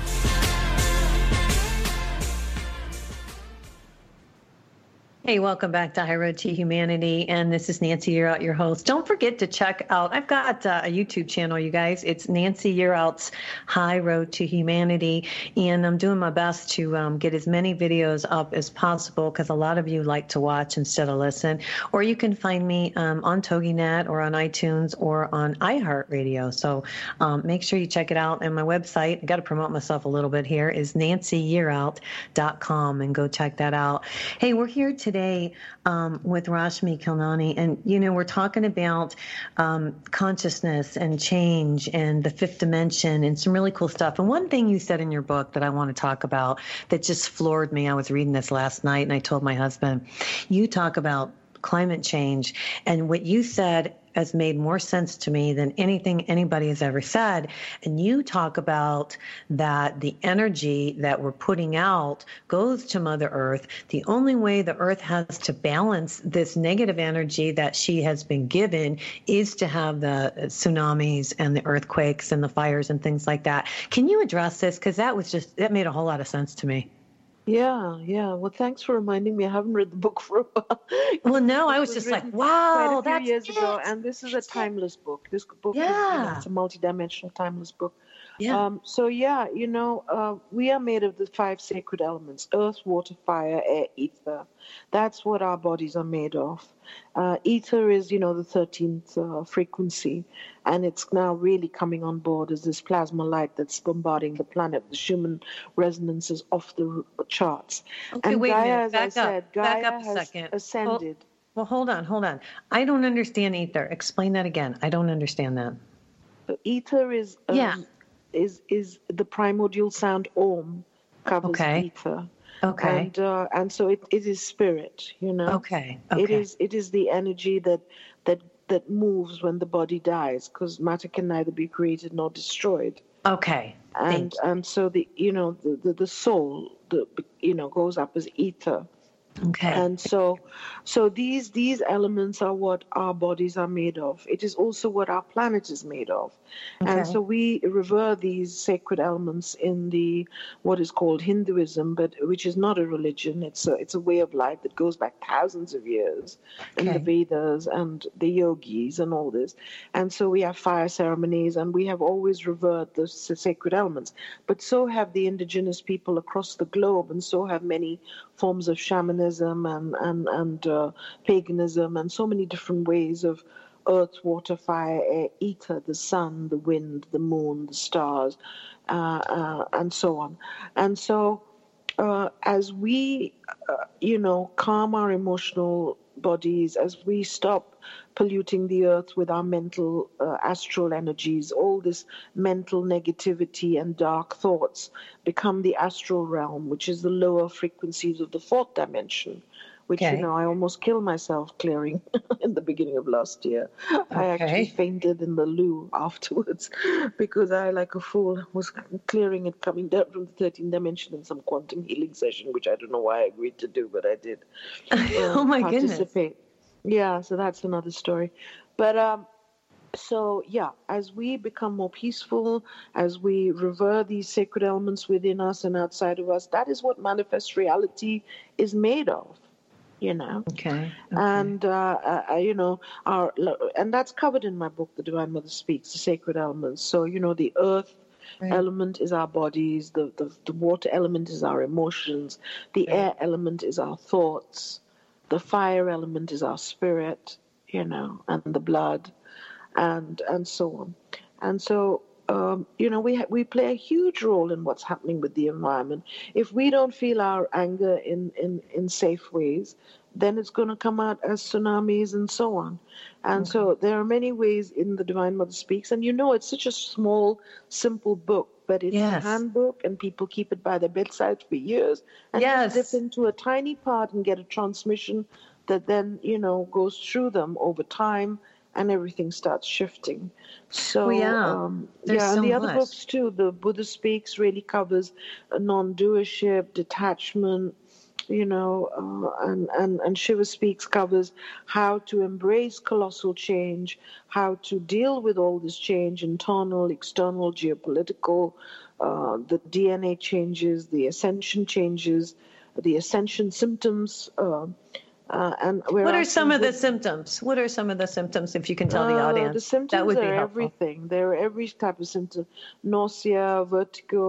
Hey, welcome back to High Road to Humanity. And this is Nancy Yearout, your host. Don't forget to check out, I've got uh, a YouTube channel, you guys. It's Nancy Yearout's High Road to Humanity. And I'm doing my best to um, get as many videos up as possible because a lot of you like to watch instead of listen. Or you can find me um, on TogiNet or on iTunes or on iHeartRadio. So um, make sure you check it out. And my website, I got to promote myself a little bit here, is nancyyearout.com and go check that out. Hey, we're here today today um, with Rashmi Khilnani, and you know we're talking about um, consciousness and change and the fifth dimension and some really cool stuff. And one thing you said in your book that I want to talk about that just floored me. I was reading this last night, and I told my husband, you talk about climate change and what you said has made more sense to me than anything anybody has ever said. And you talk about that the energy that we're putting out goes to Mother Earth. The only way the Earth has to balance this negative energy that she has been given is to have the tsunamis and the earthquakes and the fires and things like that. Can you address this? Because that was just, that made a whole lot of sense to me. Yeah, yeah. Well, thanks for reminding me. I haven't read the book <laughs> for a while. Well, no, I was, was just like, wow, quite a few years it. ago, and this is a timeless book. This book, yeah. is, you know, it's a multi-dimensional, timeless book. Yeah. Um, so yeah, you know, uh, we are made of the five sacred elements: earth, water, fire, air, ether. That's what our bodies are made of. Uh, ether is, you know, the thirteenth uh, frequency, and it's now really coming on board as this plasma light that's bombarding the planet. The Schumann resonance is off the charts. Okay, and wait Gaia, a minute. Back up. said, Back up a has second. ascended. Well, hold on, hold on. I don't understand ether. Explain that again. I don't understand that. Ether is um, Yeah. Is is the primordial sound Om covers Okay. ether, Okay. and uh, and so it, it is spirit. You know, okay. Okay. it is it is the energy that that that moves when the body dies, because matter can neither be created nor destroyed. Okay. And Thank you. and so the you know the the, the soul the you know goes up as ether. Okay. And so, so these these elements are what our bodies are made of. It is also what our planet is made of. And so we revere these sacred elements in the what is called Hinduism, but which is not a religion. It's a it's a way of life that goes back thousands of years in the Vedas and the yogis and all this. And so we have fire ceremonies, and we have always revered the sacred elements. But so have the indigenous people across the globe, and so have many forms of shamanism and and and uh, paganism, and so many different ways of earth, water, fire, air, ether, the sun, the wind, the moon, the stars, uh, uh, and so on. And so, uh, as we, uh, you know, calm our emotional bodies, as we stop polluting the earth with our mental uh, astral energies, all this mental negativity and dark thoughts become the astral realm, which is the lower frequencies of the fourth dimension. Which Okay. you know, I almost killed myself clearing <laughs> in the beginning of last year. I actually fainted in the loo afterwards <laughs> because I, like a fool, was clearing it coming down from the 13th dimension in some quantum healing session, which I don't know why I agreed to do, but I did. <laughs> oh uh, my goodness. participate. Yeah, so that's another story. But um, so yeah, as we become more peaceful, as we revere these sacred elements within us and outside of us, that is what manifest reality is made of. You know, Okay. okay. and uh, uh, you know, our and that's covered in my book, The Divine Mother Speaks, the sacred elements. So you know, the earth Right. element is our bodies, the, the the water element is our emotions, the Right. air element is our thoughts, the fire element is our spirit, you know, and the blood, and and so on, and so. Um, you know, we ha- we play a huge role in what's happening with the environment. If we don't feel our anger in in, in safe ways, then it's going to come out as tsunamis and so on. And so there are many ways in the Divine Mother Speaks, and you know, it's such a small, simple book, but it's Yes. a handbook, and people keep it by their bedside for years. And Yes. dip into a tiny part and get a transmission that then you know goes through them over time, and everything starts shifting. So Well, yeah. um, yeah, so and the other books too. The Buddha Speaks really covers uh, non-doership, detachment, you know, uh, and, and, and Shiva Speaks covers how to embrace colossal change, how to deal with all this change, internal, external, geopolitical, uh, the DNA changes, the ascension changes, the ascension symptoms, uh, Uh, and What are some of the symptoms? What are some of the symptoms, if you can tell the Uh, audience? The symptoms that would be are helpful. everything. There are every type of symptom: nausea, vertigo,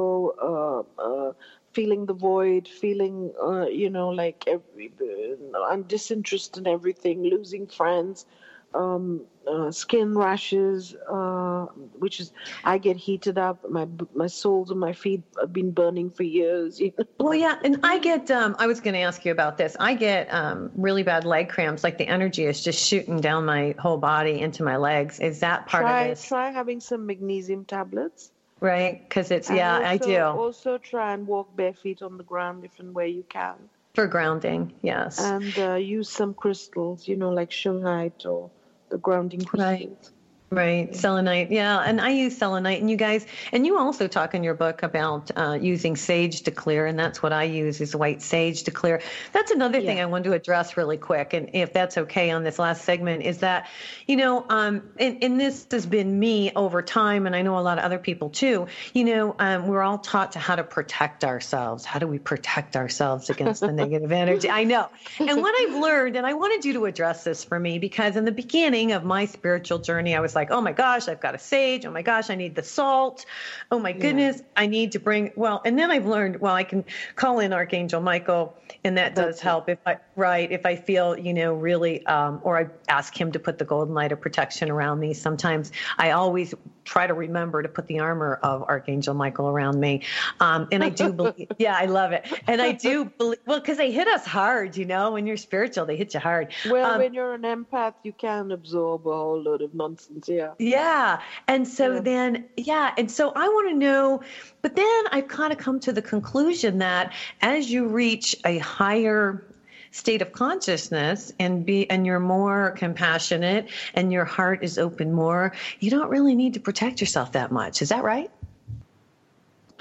uh, uh, feeling the void, feeling, uh, you know, like every, uh, I'm disinterested in everything, losing friends, um, uh, skin rashes, uh, which is I get heated up. My my soles of my feet have been burning for years. <laughs> Well, yeah, and I get. Um, I was going to ask you about this. I get um, really bad leg cramps. Like the energy is just shooting down my whole body into my legs. Is that part try of this? try having some magnesium tablets. Right? Because it's And yeah, I do Also, try and walk bare feet on the ground if and where you can. for grounding. Yes. and uh, use some crystals, you know, like shungite or the grounding crystals. Right. Selenite. Yeah, and I use selenite. And you guys, and you also talk in your book about uh, using sage to clear, and that's what I use is white sage to clear. That's another thing I wanted to address really quick, and if that's okay on this last segment, is that, you know, um, and, and this has been me over time, and I know a lot of other people too. You know, um, we're all taught to how to protect ourselves. How do we protect ourselves against the <laughs> negative energy? I know. And what I've learned, and I wanted you to address this for me because in the beginning of my spiritual journey, I was like, oh my gosh, I've got a sage. Oh my gosh, I need the salt. Oh my goodness, I need to bring, well, and then I've learned, well, I can call in Archangel Michael, and that does help if I, right, if I feel, you know, really, um, or I ask him to put the golden light of protection around me. Sometimes I always try to remember to put the armor of Archangel Michael around me. Um, and I do <laughs> believe, yeah, I love it. And I do believe, well, because they hit us hard, you know, when you're spiritual, they hit you hard. Well, Um, when you're an empath, you can absorb a whole load of nonsense. Yeah. Yeah. And so then, yeah. And so I want to know, but then I've kind of come to the conclusion that as you reach a higher state of consciousness and be and you're more compassionate and your heart is open more you don't really need to protect yourself that much is that right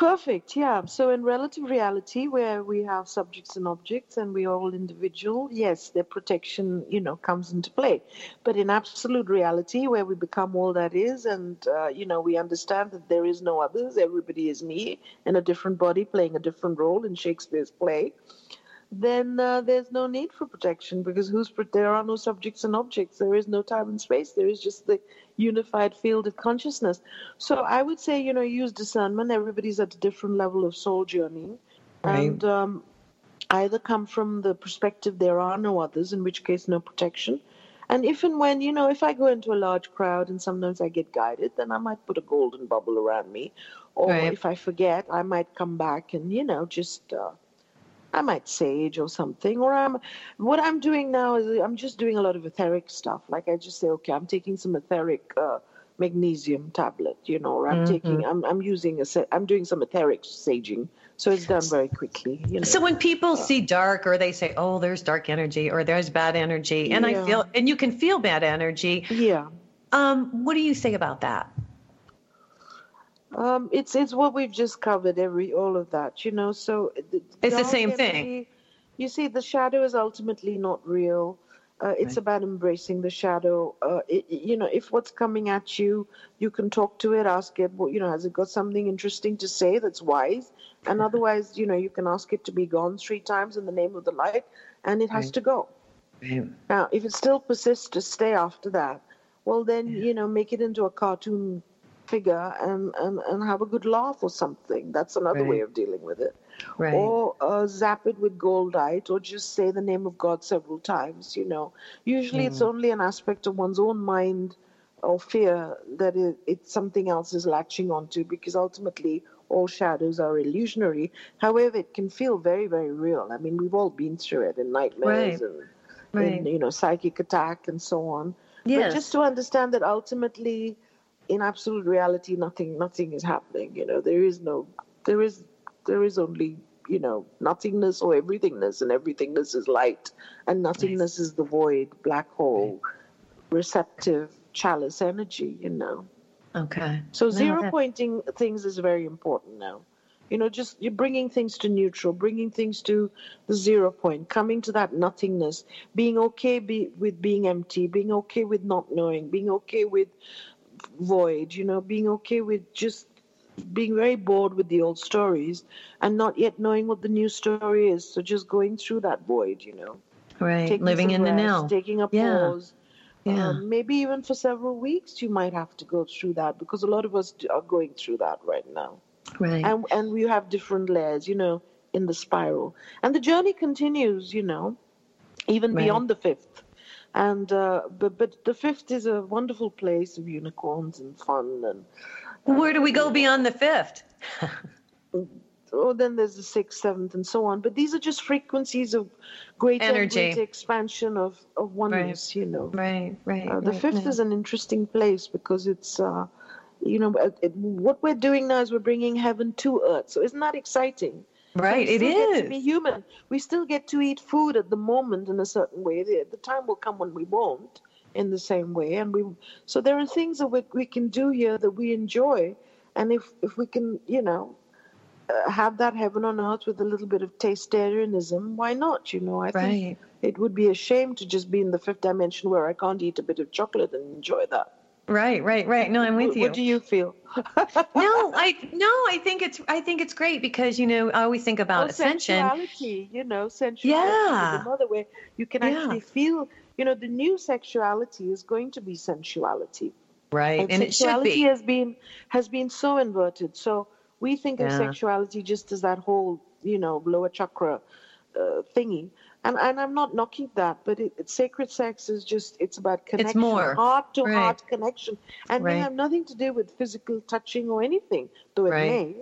Perfect. Yeah. So in relative reality, where we have subjects and objects, and we are all individual, yes, their protection, you know, comes into play. But in absolute reality, where we become all that is, and uh, you know, we understand that there is no others. Everybody is me in a different body playing a different role in Shakespeare's play. Then uh, there's no need for protection because who's there are no subjects and objects. There is no time and space. There is just the unified field of consciousness. So I would say, you know, use discernment. Everybody's at a different level of soul journey, Right. and um, either come from the perspective there are no others, in which case no protection. And if and when, you know, if I go into a large crowd and sometimes I get guided, then I might put a golden bubble around me. Or Right. if I forget, I might come back and, you know, just uh, I might sage or something. Or I'm what I'm doing now is I'm just doing a lot of etheric stuff. Like I just say, okay, I'm taking some etheric uh, magnesium tablet, you know, or I'm taking I'm I'm using a I'm doing some etheric saging. So it's done very quickly. You know. So when people see dark or they say, "Oh, there's dark energy" or "There's bad energy," and I feel, and you can feel bad energy. yeah. Um, what do you say about that? Um, it's it's what we've just covered, every all of that, you know. So the It's the same thing. You see, the shadow is ultimately not real. Uh, it's about embracing the shadow. Uh, it, you know, if what's coming at you, you can talk to it, ask it. Well, you know, has it got something interesting to say that's wise? And <laughs> otherwise, you know, you can ask it to be gone three times in the name of the light, and it has Right. to go. Now, if it still persists to stay after that, well, then you know, make it into a cartoon figure and and, and have a good laugh or something. That's another way of dealing with it. Right. Or uh, zap it with goldite, or just say the name of God several times. You know, usually it's only an aspect of one's own mind or fear that it, it's something else is latching onto, because ultimately all shadows are illusionary. However, it can feel very, very real. I mean, we've all been through it in nightmares Right. and Right. in, you know, psychic attack and so on. Yes. But just to understand that ultimately, in absolute reality, nothing, nothing is happening. You know, there is no, there is, there is only, you know, nothingness or everythingness, and everythingness is light, and nothingness is the void, black hole, receptive chalice energy. You know. Okay. So No, zero that- pointing things is very important now. You know, just you're bringing things to neutral, bringing things to the zero point, coming to that nothingness, being okay be, with being empty, being okay with not knowing, being okay with void, you know, being okay with just being very bored with the old stories and not yet knowing what the new story is. So just going through that void, you know. Right. taking Living in the now. taking a Yeah. pause. Yeah. Um, maybe even for several weeks, you might have to go through that because a lot of us are going through that right now right. and and we have different layers you know in the spiral and the journey continues you know even Right. beyond the fifth and uh, but but the fifth is a wonderful place of unicorns and fun and Where do we go beyond the fifth? <laughs> oh then there's the sixth seventh and so on but these are just frequencies of greater and Energy. greater expansion of of oneness you know Right, right. uh, the right, fifth yeah. is an interesting place because it's uh you know uh, it, what we're doing now is we're bringing heaven to earth so isn't that exciting right. we It get to be human. We still get to eat food at the moment in a certain way. The, the time will come when we won't in the same way. And we so there are things that we, we can do here that we enjoy. And if if we can, you know, uh, have that heaven on earth with a little bit of tastarianism, why not? You know, I think it would be a shame to just be in the fifth dimension where I can't eat a bit of chocolate and enjoy that. Right, right, right. No, I'm with you. what do you feel? <laughs> no, I no, I think it's I think it's great because you know I always think about Oh, ascension. sensuality, you know, sensuality Yeah. is another way you can Yeah. actually feel, you know, the new sexuality is going to be sensuality. Right, and it should sexuality be. has been has been so inverted. So we think of sexuality just as that whole, you know, lower chakra uh, thingy. And and I'm not knocking that, but it, it, sacred sex is just it's about connection, more. heart to Right. heart connection, and Right. may have nothing to do with physical touching or anything, though it Right. may.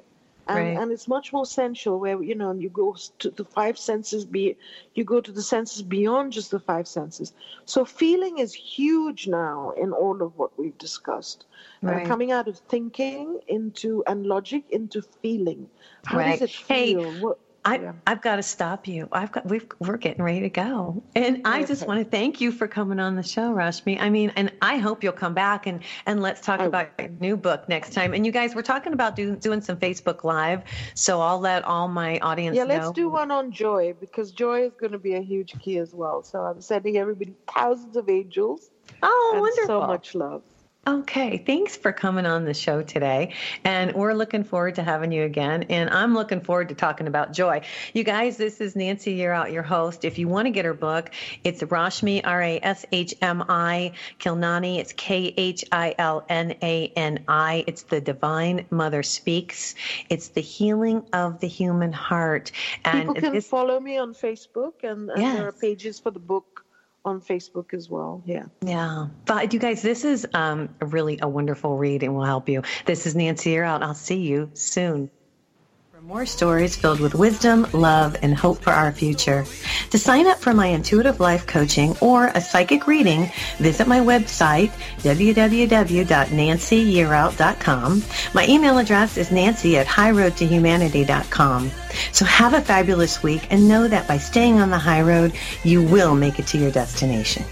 And, Right. and it's much more sensual, where you know you go to the five senses, be you go to the senses beyond just the five senses. So feeling is huge now in all of what we've discussed. Uh, coming out of thinking into and logic into feeling. How Right. does it Hey, feel? What, I, Yeah. I've got to stop you. I've got we've, we're getting ready to go, and I just want to thank you for coming on the show, Rashmi. I mean, and I hope you'll come back and and let's talk I about your new book next time. And you guys, we're talking about do, doing some Facebook Live, so I'll let all my audience yeah, know. let's do one on joy because joy is going to be a huge key as well. So I'm sending everybody thousands of angels Oh, and wonderful! so much love. Okay, thanks for coming on the show today. And we're looking forward to having you again. And I'm looking forward to talking about joy. You guys, this is Nancy Yearout, your host. If you want to get her book, it's Rashmi, R A S H M I, Khilnani. It's K H I L N A N I. It's The Divine Mother Speaks. It's the healing of the human heart. And People can this, follow me on Facebook, and, and there are pages for the book on Facebook as well. Yeah. Yeah. But you guys, this is um, really a wonderful read and will help you. This is Nancy Yearout. I'll see you soon. For more stories filled with wisdom, love, and hope for our future. To sign up for my intuitive life coaching or a psychic reading, visit my website, www.nancyyearout.com. My email address is nancy at highroadtohumanity.com. So have a fabulous week and know that by staying on the high road, you will make it to your destination.